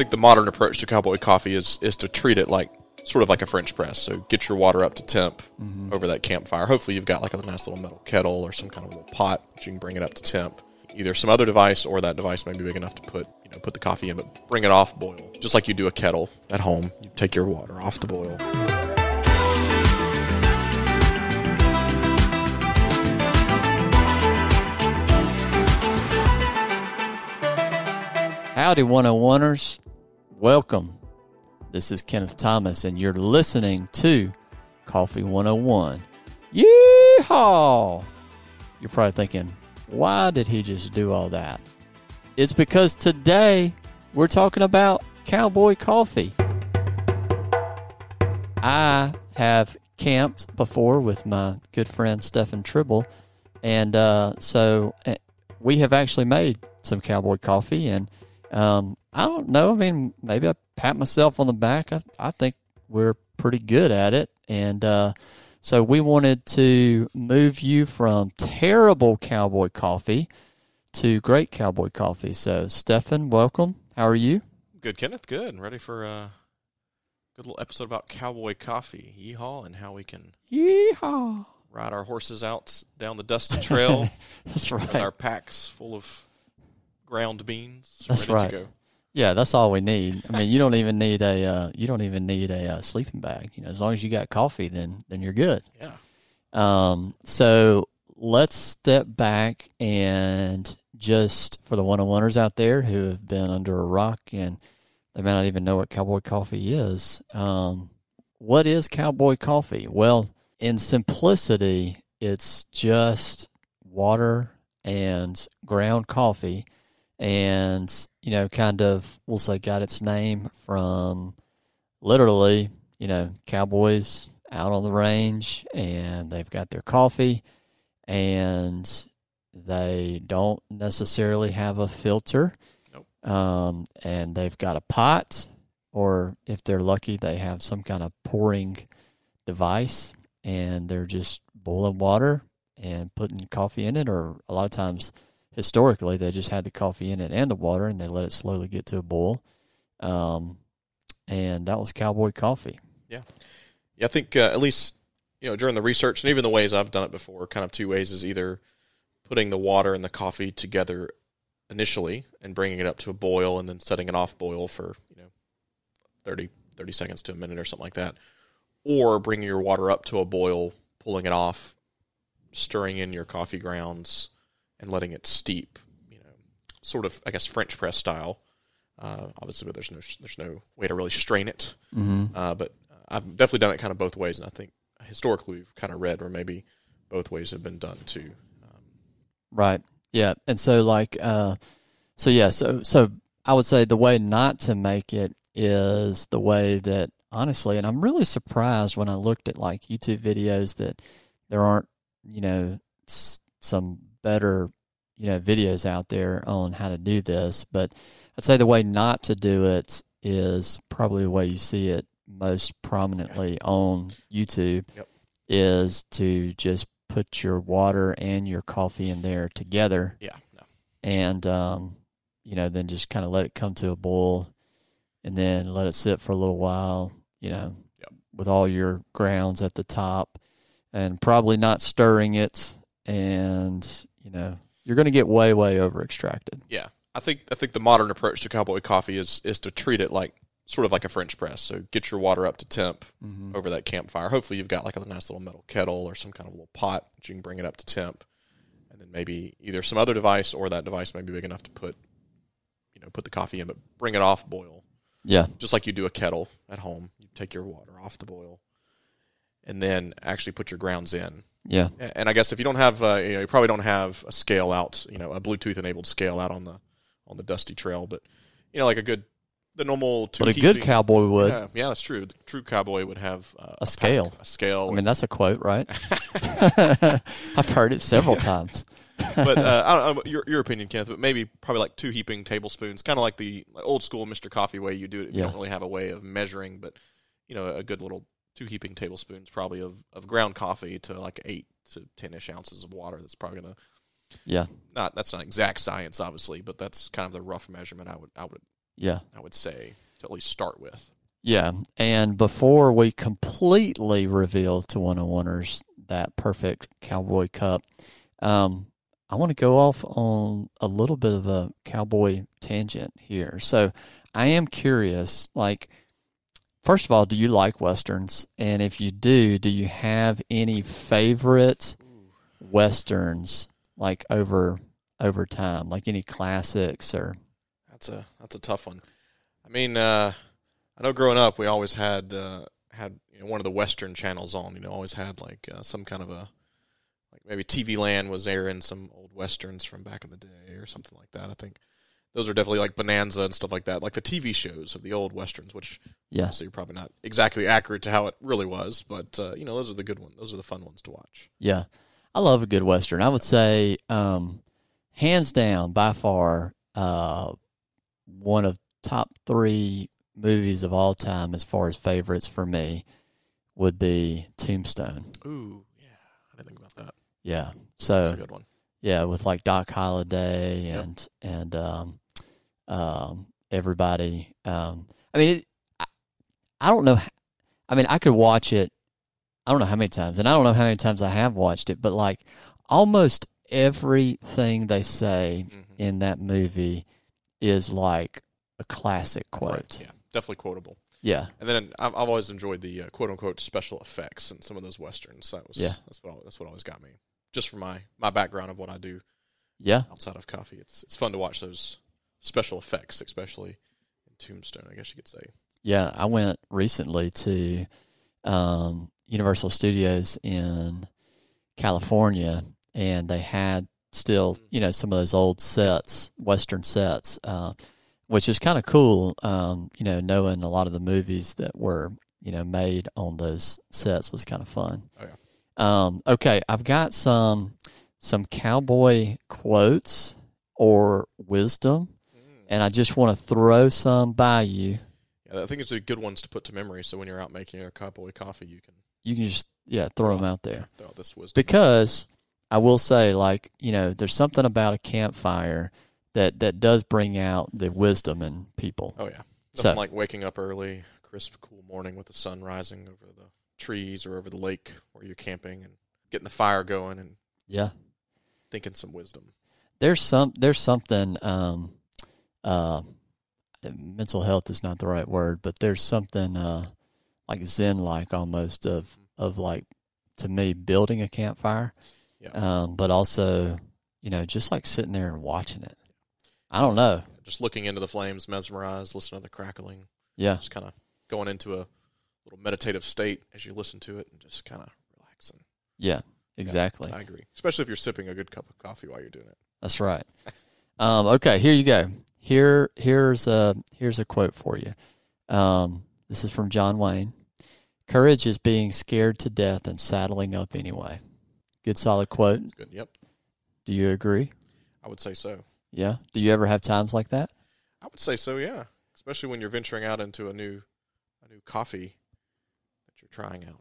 think the modern approach to cowboy coffee is is to treat it like sort of like a French press. So get your water up to temp mm-hmm. over that campfire. Hopefully, you've got like a nice little metal kettle or some kind of little pot that you can bring it up to temp. Either some other device or that device may be big enough to put you know put the coffee in, but bring it off boil just like you do a kettle at home. You take your water off the boil. Howdy, 101ers. Welcome. This is Kenneth Thomas, and you're listening to Coffee 101. Yeehaw! You're probably thinking, why did he just do all that? It's because today we're talking about cowboy coffee. I have camped before with my good friend Stefan Tribble, and uh, so uh, we have actually made some cowboy coffee, and um, I don't know. I mean, maybe I pat myself on the back. I, I think we're pretty good at it, and uh, so we wanted to move you from terrible cowboy coffee to great cowboy coffee. So, Stefan, welcome. How are you? Good, Kenneth. Good. Ready for a good little episode about cowboy coffee, yeehaw, and how we can Yeehaw! ride our horses out down the dusty trail That's with our packs full of ground beans That's ready right. to go. Yeah, that's all we need. I mean, you don't even need a uh, you don't even need a uh, sleeping bag. You know, as long as you got coffee, then then you're good. Yeah. Um, so let's step back and just for the one on oneers out there who have been under a rock and they may not even know what cowboy coffee is. Um, what is cowboy coffee? Well, in simplicity, it's just water and ground coffee and you know kind of we'll say got its name from literally you know cowboys out on the range and they've got their coffee and they don't necessarily have a filter Nope. um, and they've got a pot or if they're lucky they have some kind of pouring device and they're just boiling water and putting coffee in it or a lot of times historically they just had the coffee in it and the water and they let it slowly get to a boil. Um, and that was cowboy coffee. Yeah, yeah I think uh, at least you know during the research and even the ways I've done it before, kind of two ways is either putting the water and the coffee together initially and bringing it up to a boil and then setting it off boil for you know 30, 30 seconds to a minute or something like that, or bringing your water up to a boil, pulling it off, stirring in your coffee grounds, and letting it steep. You know, sort of I guess French press style. Uh, obviously, but there's no there's no way to really strain it. mm-hmm. Uh, but I've definitely done it kind of both ways, and I think historically we've kind of read where maybe both ways have been done too. Um, Right. Yeah. And so like uh so yeah, so so I would say the way not to make it is the way that honestly and I'm really surprised when I looked at like YouTube videos that there aren't, you know, s- some better, you know, videos out there on how to do this, but I'd say the way not to do it is probably the way you see it most prominently on YouTube Yep. is to just put your water and your coffee in there together yeah, no, and um, you know then just kind of let it come to a boil and then let it sit for a little while you know Yep. with all your grounds at the top and probably not stirring it and you know you're going to get way way over extracted yeah. I think I think the modern approach to cowboy coffee is is to treat it like sort of like a French press. So get your water up to temp mm-hmm. over that campfire. Hopefully, you've got like a nice little metal kettle or some kind of little pot that you can bring it up to temp, and then maybe either some other device or that device may be big enough to put you know put the coffee in, but bring it off boil. yeah just like you do a kettle at home. You take your water off the boil, and then actually put your grounds in. Yeah And I guess if you don't have, uh, you know, you probably don't have a scale out, you know, a Bluetooth enabled scale out on the on the dusty trail, but you know, like a good, the normal. Two but a good cowboy would Yeah, yeah, that's true. The true cowboy would have uh, A scale. pack, a scale. i mean that's a quote right i've heard it several times but uh, I don't know your your opinion, Kenneth. But maybe probably like two heaping tablespoons, kind of like the old school Mr. Coffee way you do it. You don't really have a way of measuring, but you know, a good little two heaping tablespoons probably of, of ground coffee to like eight to ten ish ounces of water. That's probably gonna yeah not that's not exact science, obviously, but that's kind of the rough measurement I would I would yeah I would say to at least start with. Yeah, and before we completely reveal to one on oneers that perfect cowboy cup, um, I want to go off on a little bit of a cowboy tangent here. So I am curious, like, first of all, do you like westerns? And if you do, do you have any favorite westerns like over over time, like any classics or? That's a that's a tough one. I mean, uh, I know growing up we always had uh, had you know, one of the Western channels on. You know, always had like uh, some kind of a like maybe TV Land was airing some old westerns from back in the day or something like that. I think those are definitely like Bonanza and stuff like that, like the TV shows of the old westerns, which Yeah. so you're probably not exactly accurate to how it really was, but uh, you know those are the good ones. Those are the fun ones to watch. Yeah. I love a good western. I would say um hands down by far uh one of top 3 movies of all time as far as favorites for me would be Tombstone. Ooh, yeah, I didn't think about that. Yeah. That's So a good one. yeah, with like Doc Holliday Yep. and and um um everybody um I mean it, I, I don't know I mean I could watch it I don't know how many times and I don't know how many times I have watched it but like almost everything they say Mhm. in that movie is like a classic quote. Right, yeah, definitely quotable. Yeah. And then I've, I've always enjoyed the uh, quote unquote special effects in some of those westerns. That was Yeah. that's what that's what always got me. Just for my my background of what I do Yeah. outside of coffee, it's it's fun to watch those special effects, especially in Tombstone. I guess you could say. Yeah, I went recently to um, Universal Studios in California, and they had still, you know, some of those old sets, Western sets, uh, which is kind of cool. Um, you know, knowing a lot of the movies that were, you know, made on those sets was kind of fun. Oh, yeah. Um, okay, I've got some some cowboy quotes or wisdom, and I just want to throw some by you. Yeah, I think it's a good ones to put to memory. So when you're out making your cowboy coffee, you can You can just yeah throw them out there. throw this wisdom. because I will say, like you know, there's something about a campfire that that does bring out the wisdom in people. oh yeah, So- like waking up early, crisp, cool morning with the sun rising over the trees or over the lake where you're camping and getting the fire going and Yeah, thinking some wisdom. there's some there's something. Um, uh, mental health is not the right word, but there's something uh, like zen like almost of of like to me building a campfire. Yeah. Um, but also, you know, just like sitting there and watching it. I don't know. Just looking into the flames, mesmerized, listening to the crackling. Yeah. just kind of going into a little meditative state as you listen to it and just kind of relaxing. Yeah. Exactly. I agree, especially if you're sipping a good cup of coffee while you're doing it. That's right. Um, okay, here you go. Here, here's a here's a quote for you. Um, this is from John Wayne. Courage is being scared to death and saddling up anyway. Good, solid quote. It's good. Yep, Do you agree? I would say so. Yeah. Do you ever have times like that? I would say so. Yeah, especially when you're venturing out into a new, a new coffee that you're trying out.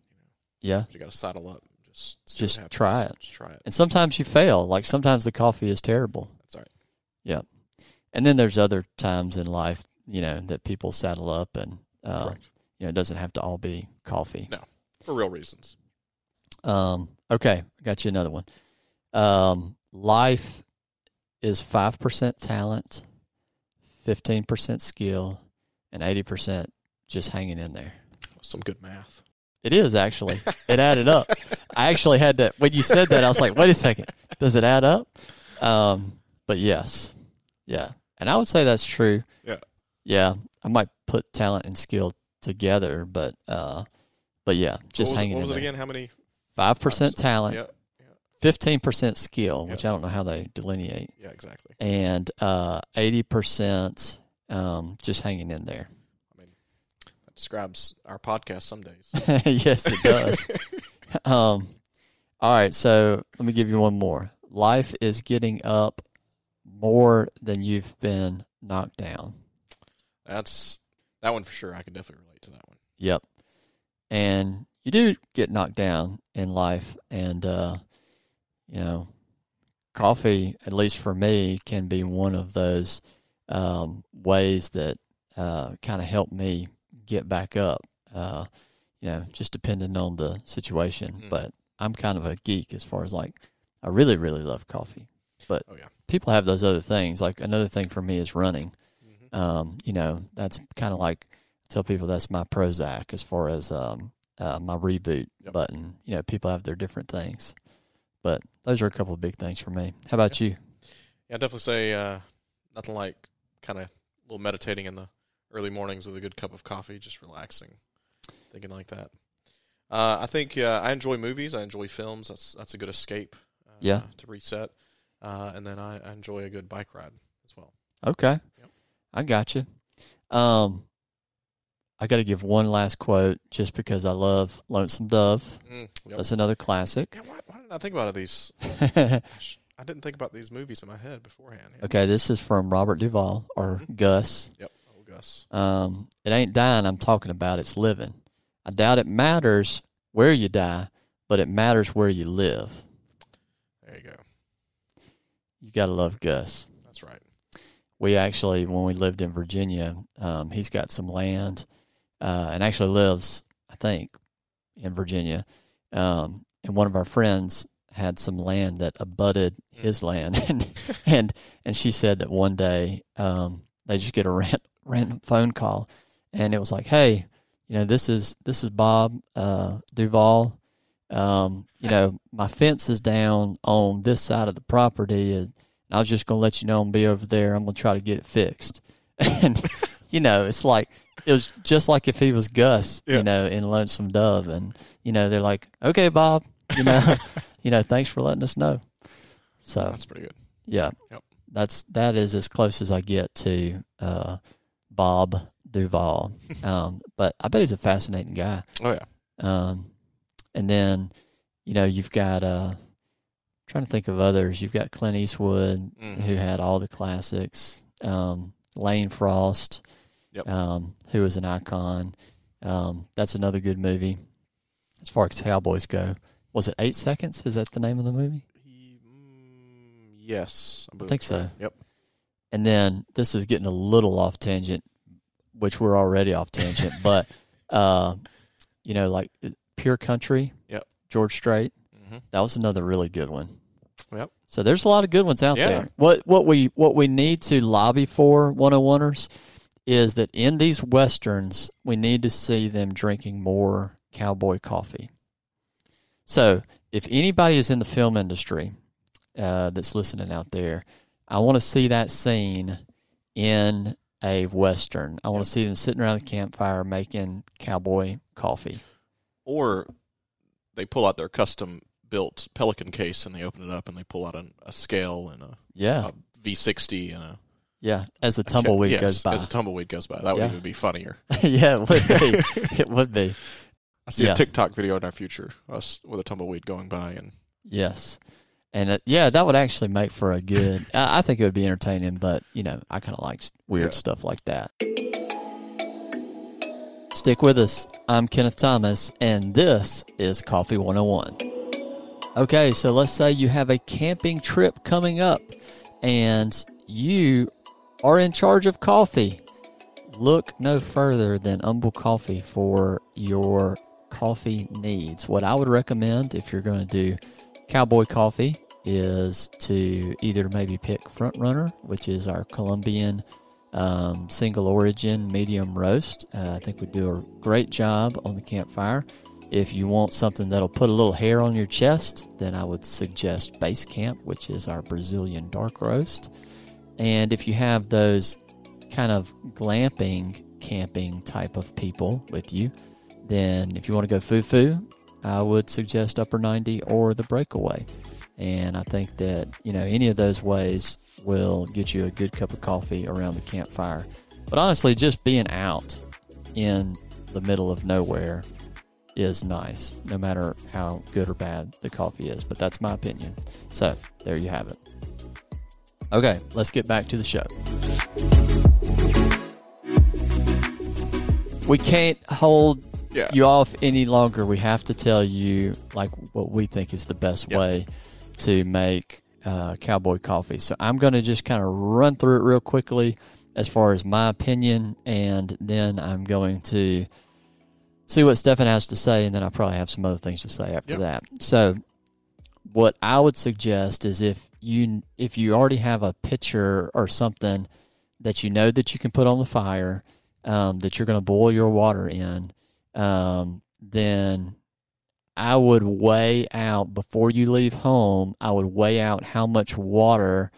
You know, Yeah. you got to saddle up. Just Just try it. Just try it. And sometimes you fail. Like sometimes the coffee is terrible. That's all right. And then there's other times in life, you know, that people saddle up and uh, you know, it doesn't have to all be coffee. No. For real reasons. Um, okay, I got you another one. Um, life is five percent talent, fifteen percent skill, and eighty percent just hanging in there. Some good math. It is actually. It added up. I actually had to when you said that, I was like, wait a second, does it add up? Um, but yes, yeah, and I would say that's true. Yeah. yeah. I might put talent and skill together, but uh, but yeah, just what was, hanging it, what in was it there. again? How many? Five percent talent, Yeah. fifteen percent skill, which I don't know how they delineate, Yeah. Exactly. and uh, eighty percent um, just hanging in there. I mean, that describes our podcast some days. yes, it does. um, all right, so let me give you one more. Life is getting up more than you've been knocked down. That's that one for sure. I can definitely relate to that one. Yep. And you do get knocked down in life and uh you know coffee at least for me can be one of those um ways that uh, kind of helped me get back up. Uh, you know, just depending on the situation. Mm. But I'm kind of a geek as far as like I really really love coffee. But Oh, yeah. people have those other things. Like another thing for me is running. Mhm. Um, you know, that's kind of like I tell people that's my Prozac as far as um, uh, my reboot Yep. button. You know, people have their different things, but those are a couple of big things for me. How about you? Yeah, I'd definitely say uh, nothing like kind of a little meditating in the early mornings with a good cup of coffee, just relaxing, thinking like that. Uh, I think uh, I enjoy movies. I enjoy films. That's that's a good escape. Uh, Yeah. To reset, uh, and then I, I enjoy a good bike ride as well. Okay, Yep. I got you. Um, I got to give one last quote just because I love Lonesome Dove. Mm, yep. That's another classic. Yeah, why, why didn't I think about these? Gosh, I didn't think about these movies in my head beforehand. Yeah. okay, this is from Robert Duvall or Gus. Yep. Oh, Gus. Um, it ain't dying I'm talking about, it's living. I doubt it matters where you die, but it matters where you live. You got to love Gus. That's right. We actually, when we lived in Virginia, um, he's got some land uh, and actually lives, I think, in Virginia. Um, and one of our friends had some land that abutted his land, and and and she said that one day um, they just get a ran- random phone call, and it was like, hey, you know, this is this is Bob uh, Duvall. Um, you know, my fence is down on this side of the property, and I was just gonna let you know I'm be over there. I'm gonna try to get it fixed, and you know, it's like it was just like if he was Gus, Yeah. you know, in Lonesome Dove, and you know, they're like, okay, Bob, you know, you know, thanks for letting us know. So That's pretty good. yeah, Yep. that's that is as close as I get to uh, Bob Duvall. um, but I bet he's a fascinating guy. Oh yeah. Um, and then, you know, you've got uh, trying to think of others. You've got Clint Eastwood, Mhm. who had all the classics. Um, Lane Frost, Yep. um, who is an icon. Um, that's another good movie. As far as cowboys go, was it Eight Seconds? Is that the name of the movie? He, mm, yes, I, I think right. so. Yep. And then this is getting a little off tangent, which we're already off tangent, but uh, you know, like Pure Country, Yep. George Strait, hmm that was another really good one. Yep. So there's a lot of good ones out Yeah. there. What what we what we need to lobby for 101ers is that in these westerns we need to see them drinking more cowboy coffee. So if anybody is in the film industry uh, that's listening out there, I want to see that scene in a western. I want to see them sitting around the campfire making cowboy coffee. Or they pull out their custom built Pelican case and they open it up and they pull out an, a scale and a, Yeah, a V60 and a yeah. As the tumbleweed yes, goes by. As a tumbleweed goes by, that would even be funnier. yeah, it would be. it would be. I see Yeah. a TikTok video in our future, us with a tumbleweed going by, and Yes. And uh, yeah, that would actually make for a good. I, I think it would be entertaining, but you know, I kind of like weird Yeah. stuff like that. Stick with us. I'm Kenneth Thomas, and this is Coffee 101. Okay, so let's say you have a camping trip coming up, and you are in charge of coffee. Look no further than Umble Coffee for your coffee needs. What I would recommend if you're going to do cowboy coffee is to either maybe pick Front Runner, which is our Colombian um, single origin medium roast. Uh, I think we do a great job on the campfire. If you want something that'll put a little hair on your chest, then I would suggest Base Camp, which is our Brazilian dark roast. And if you have those kind of glamping camping type of people with you, then if you want to go foo foo, I would suggest Upper 90 or the Breakaway. And I think that, you know, any of those ways will get you a good cup of coffee around the campfire. But honestly, just being out in the middle of nowhere is nice, no matter how good or bad the coffee is. But that's my opinion. So there you have it. Okay, let's get back to the show. We can't hold yeah, you off any longer. We have to tell you like what we think is the best Yep. way to make uh, cowboy coffee. So I'm going to just kind of run through it real quickly, as far as my opinion, and then I'm going to see what Stefan has to say, and then I probably have some other things to say after Yep. that. So, what I would suggest is if you if you already have a pitcher or something that you know that you can put on the fire, um, that you're going to boil your water in, um, then I would weigh out before you leave home. I would weigh out how much water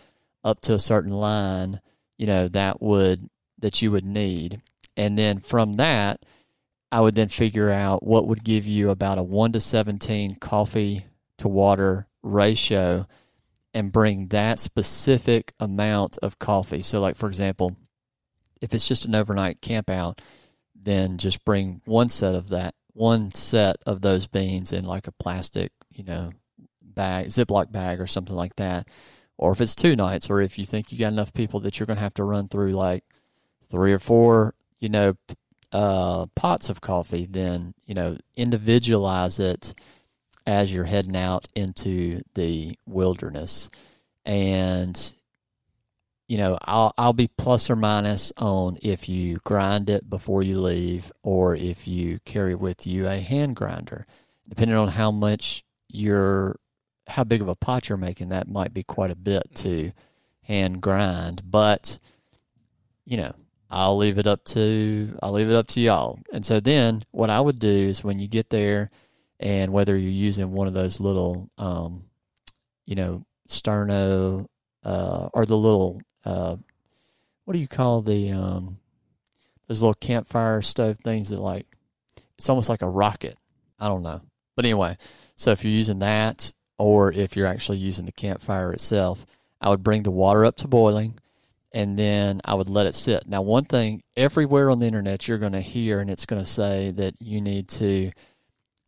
up to a certain line, you know, that would that you would need, and then from that, I would then figure out what would give you about a one to seventeen coffee to water ratio, and bring that specific amount of coffee. So, like for example, if it's just an overnight camp out, then just bring one set of that one set of those beans in like a plastic, you know, bag, Ziploc bag or something like that. Or if it's two nights, or if you think you got enough people that you're going to have to run through like three or four, you know, uh, pots of coffee, then, you know, individualize it as you're heading out into the wilderness. And, you know, I'll I'll be plus or minus on if you grind it before you leave or if you carry with you a hand grinder. Depending on how much you're how big of a pot you're making, that might be quite a bit to hand grind. But, you know, I'll leave it up to I'll leave it up to y'all. And so then what I would do is when you get there and whether you're using one of those little um, you know, sterno uh, or the little uh, what do you call the um, those little campfire stove things that like it's almost like a rocket. I don't know. But anyway, so if you're using that or if you're actually using the campfire itself, I would bring the water up to boiling and then I would let it sit. Now, one thing everywhere on the internet you're going to hear, and it's going to say that you need to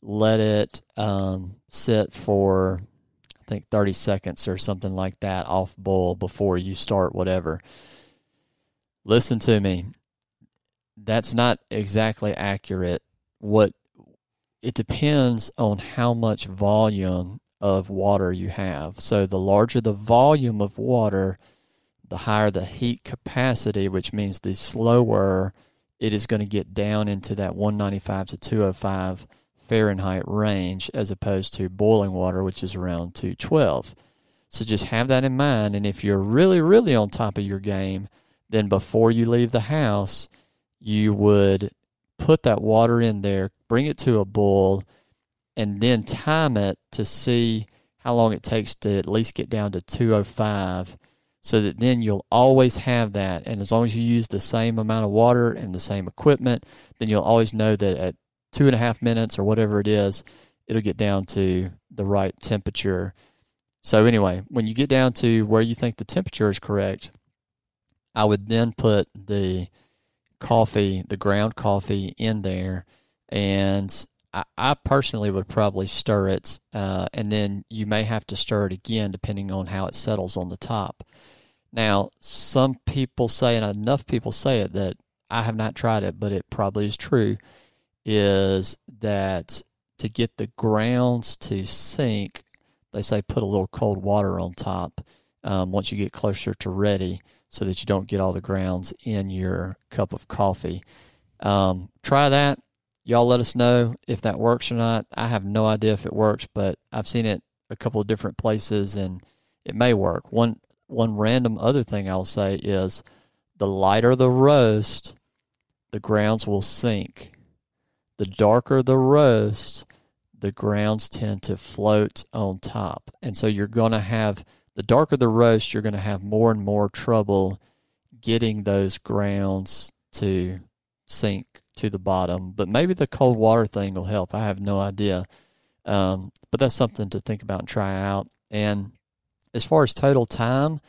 let it um, sit for, think, 30 seconds or something like that off boil before you start whatever. Listen to me. That's not exactly accurate. What it depends on how much volume of water you have. So the larger the volume of water, the higher the heat capacity, which means the slower it is going to get down into that 195 to 205 Fahrenheit range as opposed to boiling water, which is around 212. So just have that in mind. And if you're really, really on top of your game, then before you leave the house, you would put that water in there, bring it to a boil, and then time it to see how long it takes to at least get down to 205 so that then you'll always have that. And as long as you use the same amount of water and the same equipment, then you'll always know that at two and a half minutes or whatever it is, it'll get down to the right temperature. So, anyway, when you get down to where you think the temperature is correct, I would then put the coffee, the ground coffee, in there. And I, I personally would probably stir it. Uh, and then you may have to stir it again depending on how it settles on the top. Now, some people say, and enough people say it that I have not tried it, but it probably is true, is that to get the grounds to sink, they say put a little cold water on top um, once you get closer to ready so that you don't get all the grounds in your cup of coffee. Um, try that. Y'all let us know if that works or not. I have no idea if it works, but I've seen it a couple of different places and it may work. One one random other thing I'll say is the lighter the roast, the grounds will sink. The darker the roast, the grounds tend to float on top. And so you're going to have the darker the roast, you're going to have more and more trouble getting those grounds to sink to the bottom. But maybe the cold water thing will help. I have no idea. Um, but that's something to think about and try out. And as far as total time,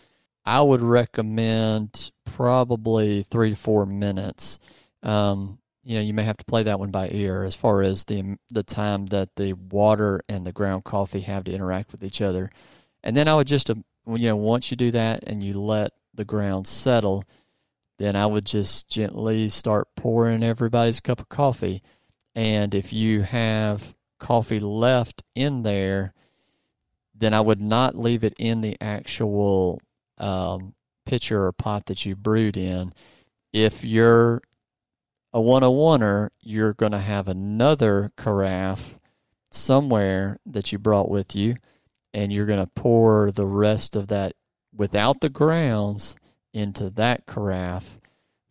I would recommend probably three to four minutes. Um, you know, you may have to play that one by ear as far as the the time that the water and the ground coffee have to interact with each other. And then I would just, uh, you know, once you do that and you let the ground settle, then I would just gently start pouring everybody's cup of coffee. And if you have coffee left in there, then I would not leave it in the actual um, pitcher or pot that you brewed in. If you're a 101er, you're going to have another carafe somewhere that you brought with you, and you're going to pour the rest of that without the grounds into that carafe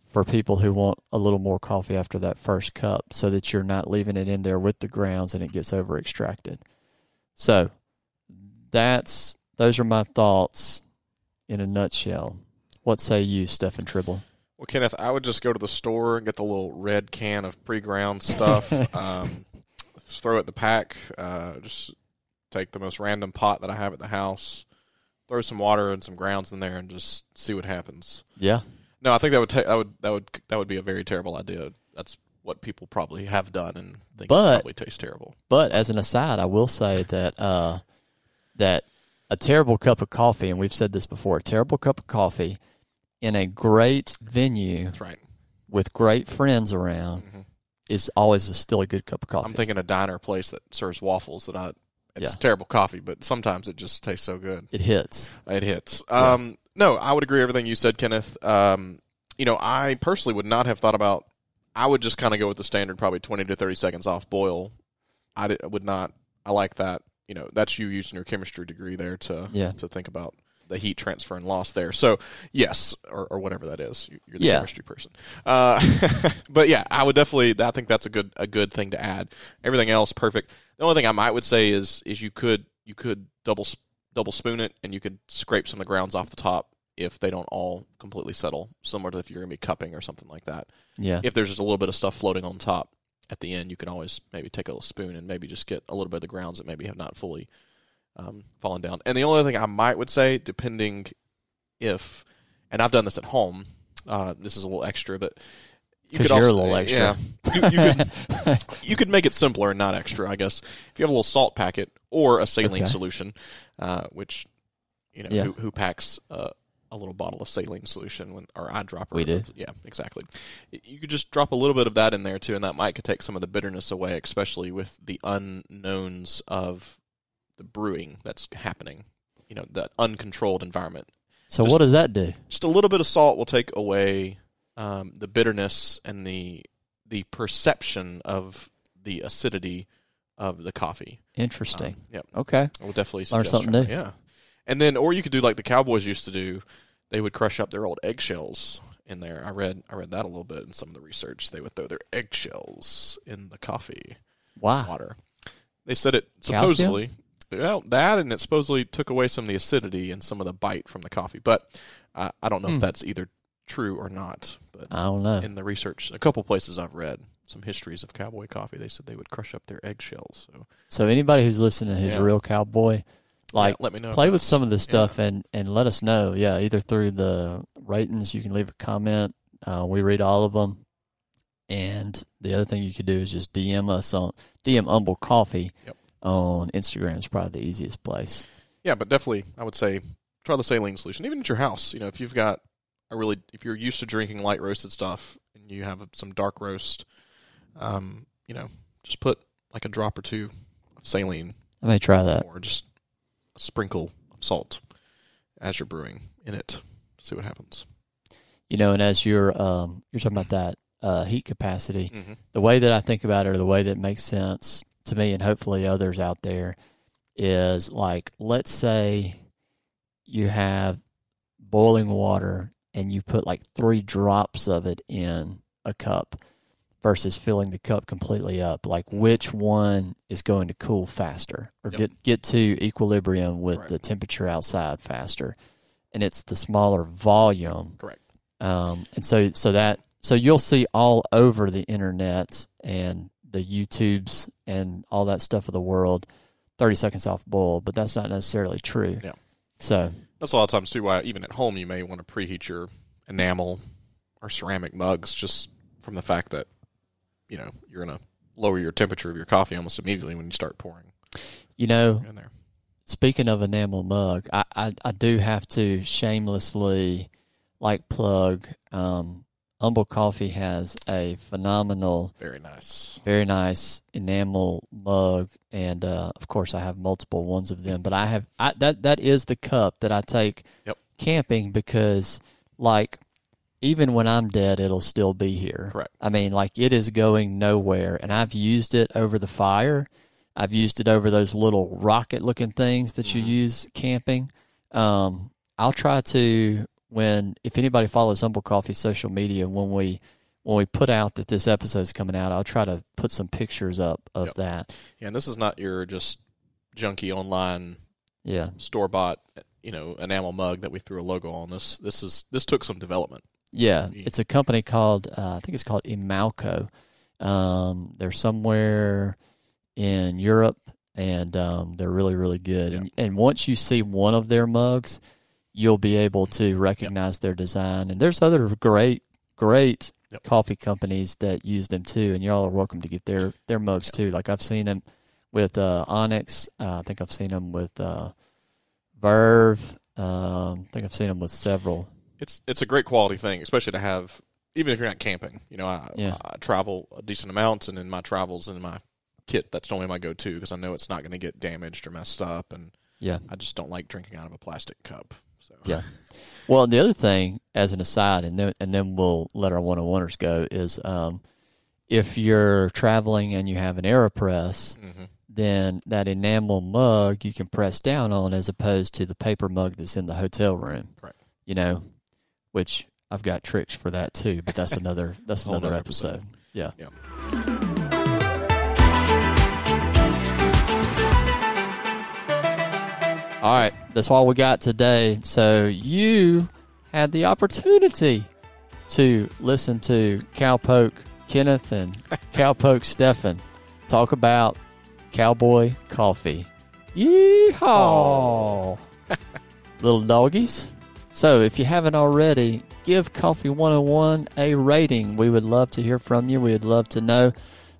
for people who want a little more coffee after that first cup so that you're not leaving it in there with the grounds and it gets over extracted. So that's those are my thoughts in a nutshell. What say you, Stefan Tribble? Well, Kenneth, I would just go to the store and get the little red can of pre-ground stuff. um, throw it in the pack. Uh, just take the most random pot that I have at the house. Throw some water and some grounds in there and just see what happens. Yeah. No, I think that would ta- that would that would that would be a very terrible idea. That's what people probably have done and think But- it probably tastes terrible. But as an aside, I will say that uh, that a terrible cup of coffee, and we've said this before, a terrible cup of coffee in a great venue That's right. with great friends around Mhm. is always a, still a good cup of coffee. I'm thinking a diner place that serves waffles that I. It's Yeah. terrible coffee, but sometimes it just tastes so good. it hits. It hits. Um, no, I would agree with everything you said, Kenneth. Um, you know, I personally would not have thought about. I would just kind of go with the standard, probably twenty to thirty seconds off boil. I did, would not. I like that. You know, that's you using your chemistry degree there to Yeah. to think about the heat transfer and loss there. So yes, or, or whatever that is. You- You're the Yeah. chemistry person. Uh, but yeah, I would definitely. I think that's a good a good thing to add. Everything else perfect. The only thing I might would say is is you could you could double double spoon it and you could scrape some of the grounds off the top if they don't all completely settle, similar to if you're gonna be cupping or something like that. Yeah. If there's just a little bit of stuff floating on top at the end, you can always maybe take a little spoon and maybe just get a little bit of the grounds that maybe have not fully um, fallen down. And the only other thing I might would say, depending if, and I've done this at home, uh, this is a little extra, but you could you're a little extra. Yeah, you, you could you could make it simpler and not extra, I guess. If you have a little salt packet or a saline Okay. solution, uh, which you know Yeah. who, who packs uh, a little bottle of saline solution when or eyedropper. We do. Yeah, exactly. You could just drop a little bit of that in there too, and that might could take some of the bitterness away, especially with the unknowns of the brewing that's happening. You know, that uncontrolled environment. so Just- what does that do? Just a little bit of salt will take away um, the bitterness and the the perception of the acidity of the coffee. Interesting. Um, yep. okay. Would definitely Learn suggest something new. Yeah, and then or you could do like the cowboys used to do. They would crush up their old eggshells in there. I read I read that a little bit in some of the research. They would throw their eggshells in the coffee Wow. water. They said it Calcium? Well, that and it supposedly took away some of the acidity and some of the bite from the coffee. But uh, I don't know Hmm. if that's either true or not. But I don't know. in the research, a couple places I've read some histories of cowboy coffee. They said they would crush up their eggshells. So So anybody who's listening who's Yeah. a real cowboy, like yeah, let me know. play with some of this yeah. stuff and and let us know. Yeah, either through the ratings, you can leave a comment. Uh, we read all of them. And the other thing you could do is just DM us on DM Umble Coffee Yep. On Instagram is probably the easiest place. Yeah, but definitely, I would say try the saline solution, even at your house. You know, if you've got a really, if you're used to drinking light roasted stuff and you have some dark roast, um, you know, just put like a drop or two of saline I may try that. or just a sprinkle of salt as you're brewing in it. See what happens. You know, and as you're um you're talking about that uh, heat capacity, Mm-hmm. the way that I think about it, or the way that makes sense to me, and hopefully others out there, is like let's say you have boiling water and you put like three drops of it in a cup versus filling the cup completely up. Like which one is going to cool faster or Yep. get get to equilibrium with Right. the temperature outside faster? And it's the smaller volume Correct. um, and so so that so you'll see all over the internet and the YouTubes and all that stuff of the world, thirty seconds off boil, but that's not necessarily true. Yeah. So That's a lot of times too why even at home you may want to preheat your enamel or ceramic mugs just from the fact that you know you're gonna lower your temperature of your coffee almost immediately when you start pouring you know, in there. speaking of enamel mug, I I, I do have to shamelessly like plug. Um, Umble Coffee has a phenomenal Very nice. very nice enamel mug and uh, of course I have multiple ones of them but I have I, that that is the cup that I take Yep. camping because, like, even when I'm dead, it'll still be here. Correct. I mean, like, it is going nowhere. And I've used it over the fire. I've used it over those little rocket looking things that you Mhm. use camping. Um, I'll try to when if anybody follows Umble Coffee social media when we when we put out that this episode is coming out, I'll try to put some pictures up of Yep. that. Yeah, and this is not your just junky online Yeah. store bought, you know, enamel mug that we threw a logo on. This this is this took some development. Yeah, Yeah. it's a company called uh, I think it's called Emalco. Um, they're somewhere in Europe, and um, they're really really good. Yeah. And, and once you see one of their mugs, you'll be able to recognize their design. And there's other great great Yep. coffee companies that use them too. And y'all are welcome to get their their mugs too. Like I've seen them with uh, Onyx. Uh, I think I've seen them with uh, Verve. Um, I think I've seen them with several. It's it's a great quality thing, especially to have even if you're not camping. You know, I, Yeah. I travel a decent amount, and in my travels and in my kit, that's normally my go-to because I know it's not going to get damaged or messed up, and Yeah. I just don't like drinking out of a plastic cup. So Yeah. Well, the other thing, as an aside, and then and then we'll let our one on oneers go, is um, if you're traveling and you have an Aeropress, Mhm. then that enamel mug you can press down on as opposed to the paper mug that's in the hotel room. Right. You know, which I've got tricks for that too, but that's another that's another episode. episode. Yeah. Yeah. All right, that's all we got today. So you had the opportunity to listen to Cowpoke Kenneth and Cowpoke Stefan talk about cowboy coffee. Yeehaw! Little doggies. So if you haven't already, give Coffee 101 a rating. We would love to hear from you. We would love to know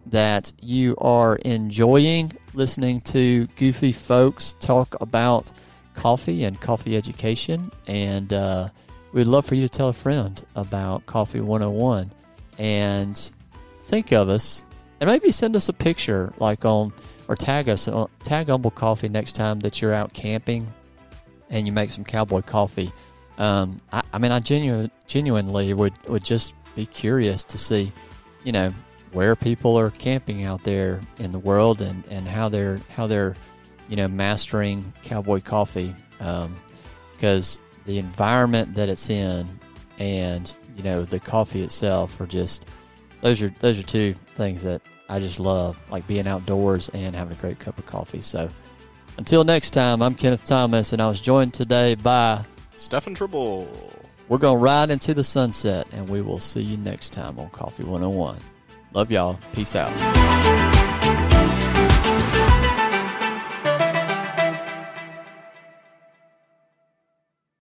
that you are enjoying listening to goofy folks talk about coffee and coffee education. And uh, we'd love for you to tell a friend about Coffee 101 and think of us and maybe send us a picture like on or tag us on tag Umble Coffee next time that you're out camping and you make some cowboy coffee. Um, I, I mean, I genu- genuinely would, would just be curious to see, you know, where people are camping out there in the world and, and how they're how they're you know mastering cowboy coffee um, because the environment that it's in and you know the coffee itself are just those are those are two things that I just love like being outdoors and having a great cup of coffee so until next time I'm Kenneth Thomas and I was joined today by Stefan Tribble. we're going to ride into the sunset and we will see you next time on Coffee 101 love y'all. Peace out